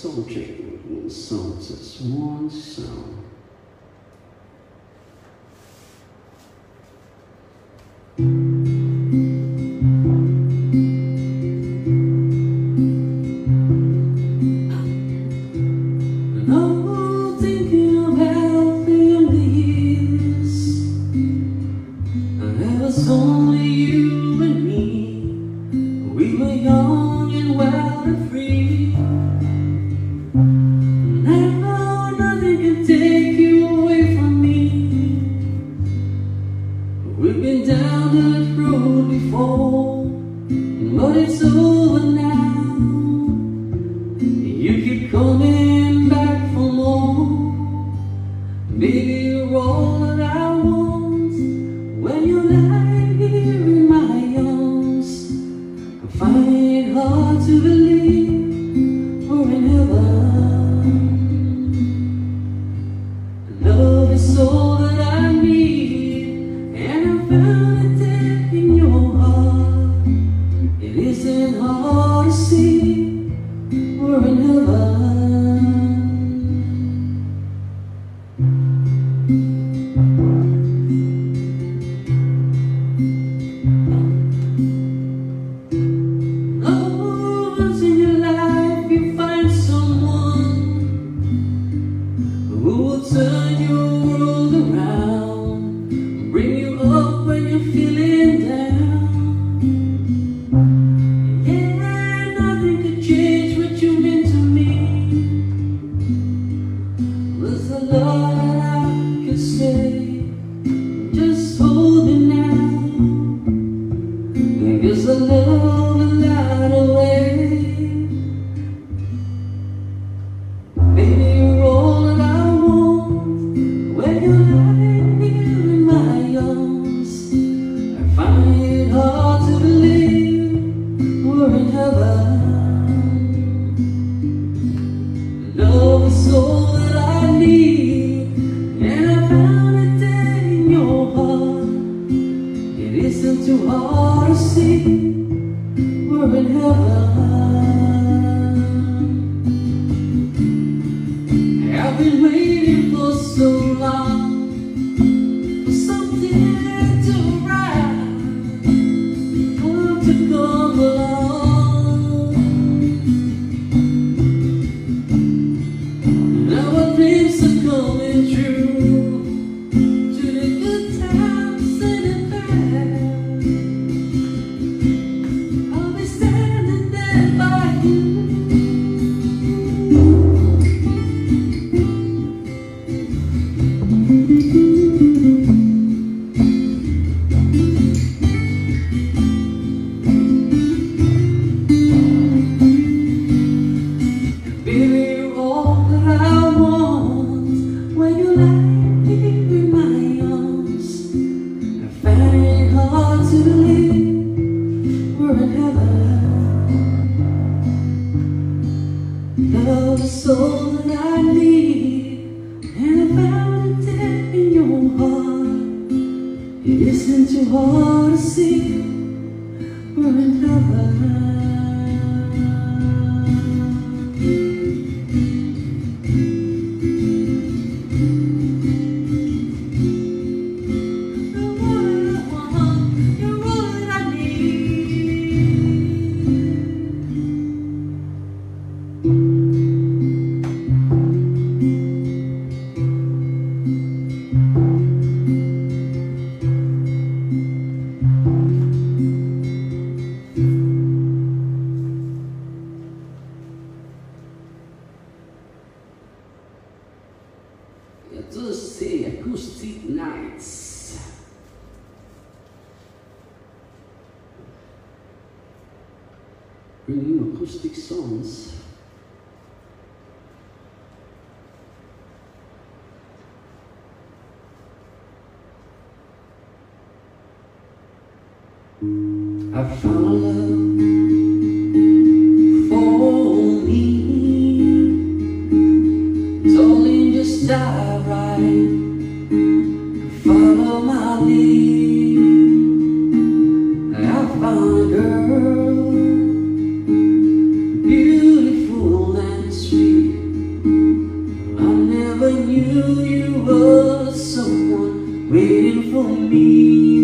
Soldier, soldiers, one sound. feeling soul I need, and I found it deep in your heart. It isn't too hard. acoustic nights. Bringing acoustic songs. I found. someone waiting for me.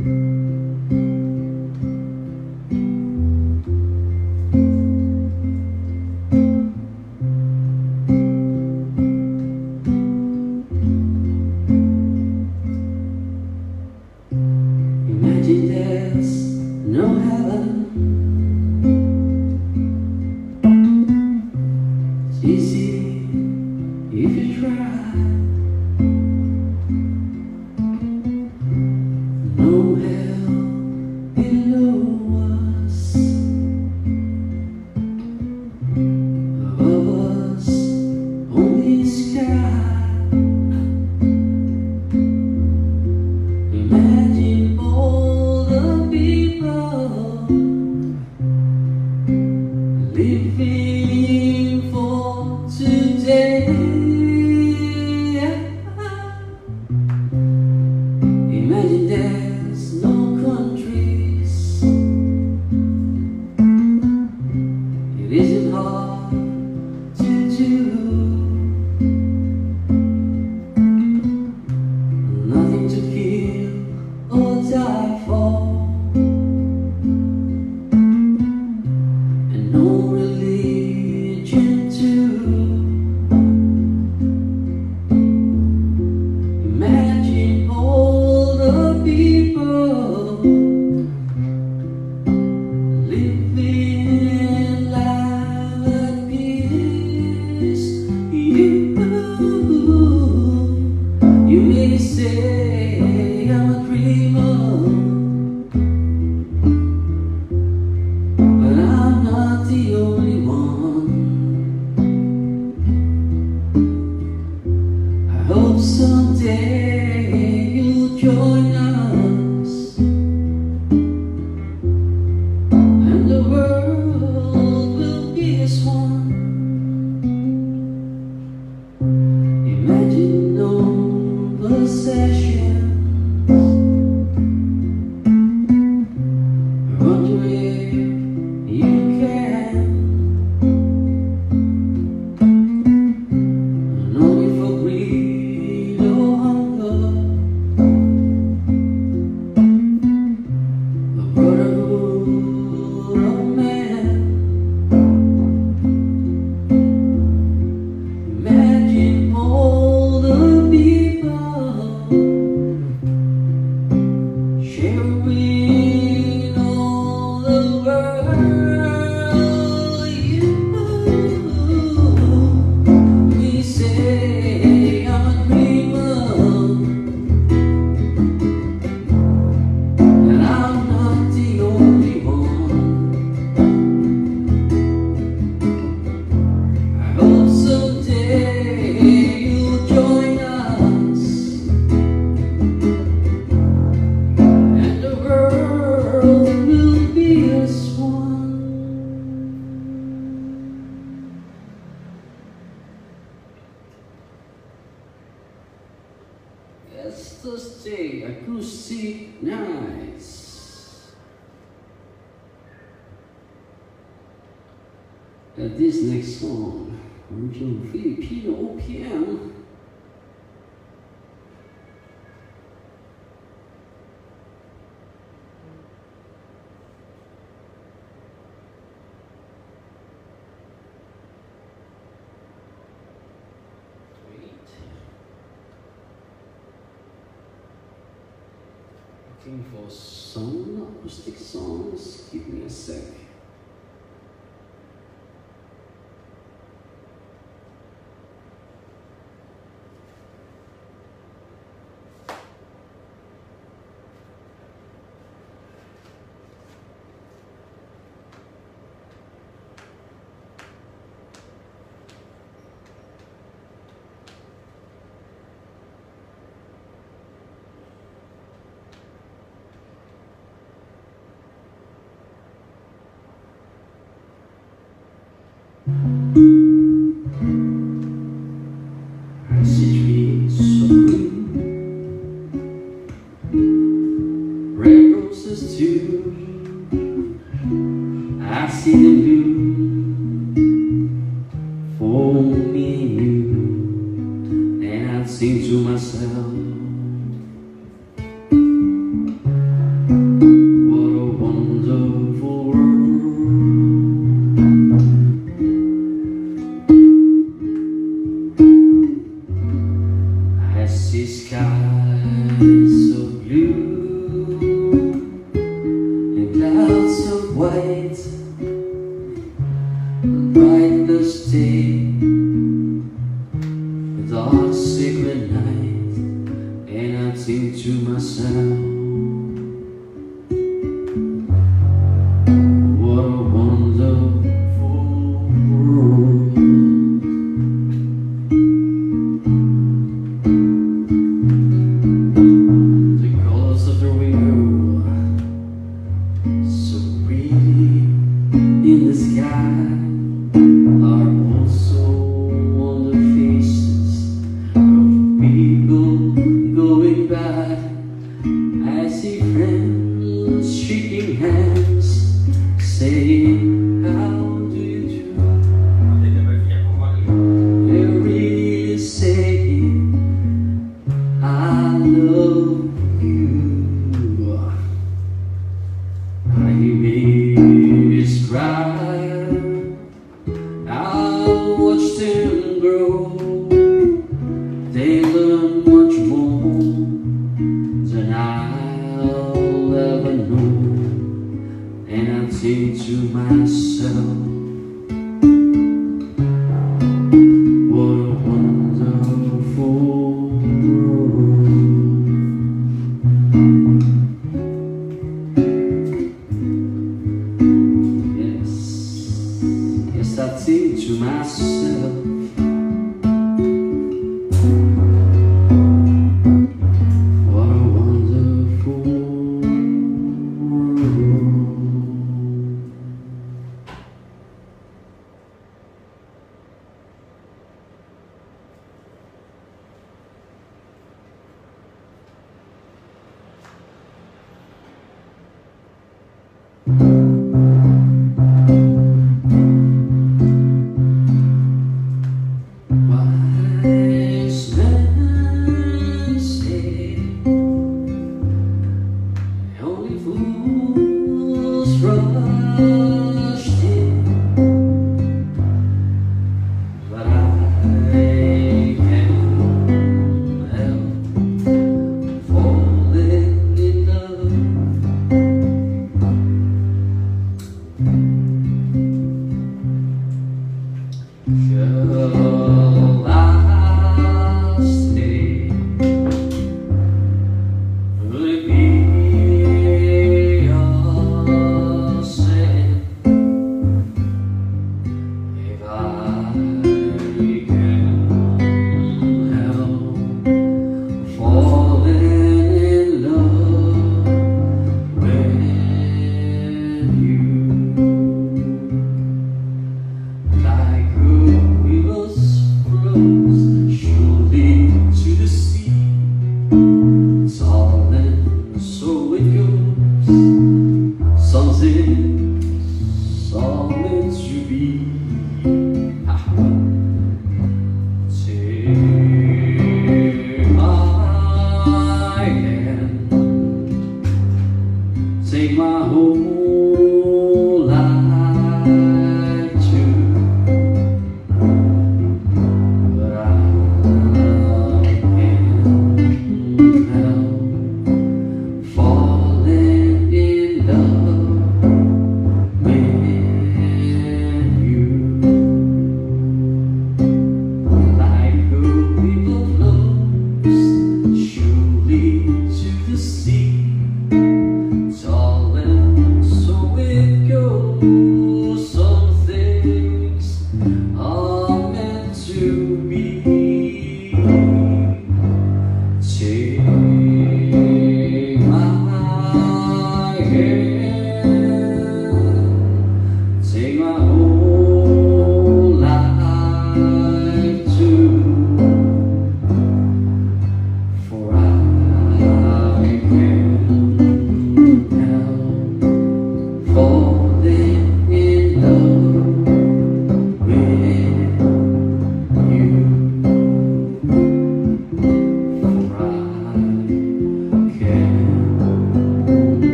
Imagine But this next song, original Filipino OPM, looking for some acoustic songs. Give me a sec.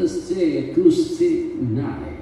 मनस्य यतुस्थिनाय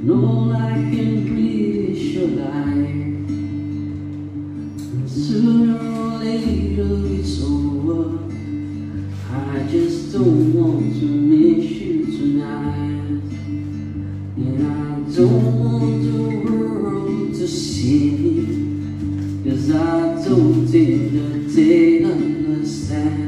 and all I can breathe is your life. And sooner or later it's over. I just don't want to miss you tonight. And I don't want the world to see me. Cause I don't think that they understand.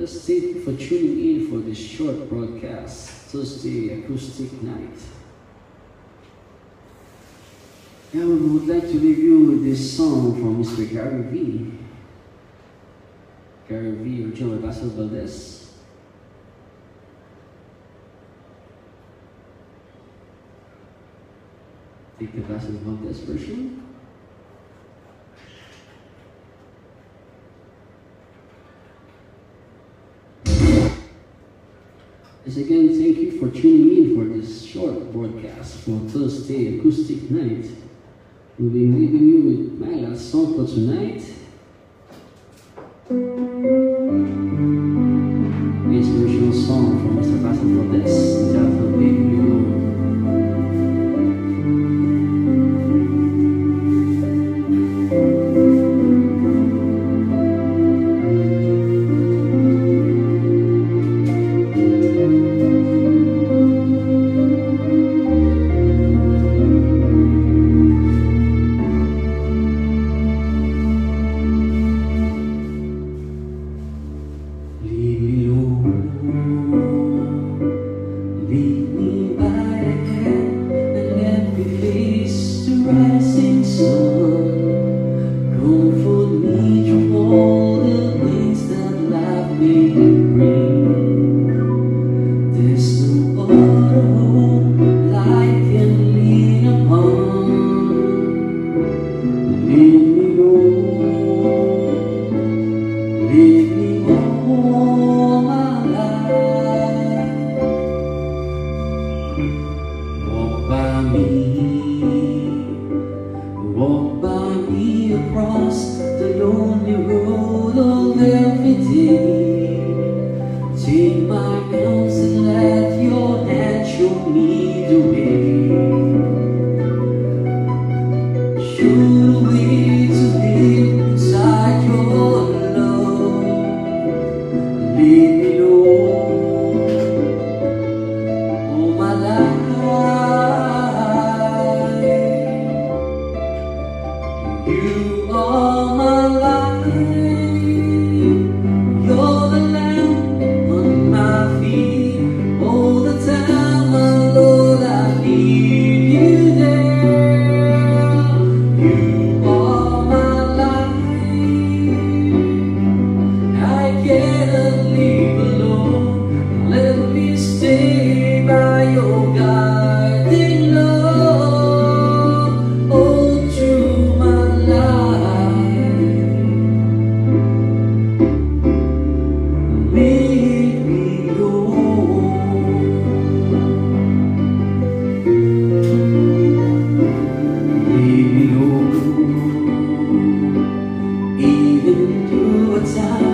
Just thank you for tuning in for this short broadcast, Thursday acoustic night. Now we would like to leave you with this song from Mr. Gary V. Gary V, or by Basil Valdez. Take the Basil Valdez version. Yes, again, thank you for tuning in for this short broadcast for Thursday acoustic night. We'll be leaving you with my last song for tonight. 沿途我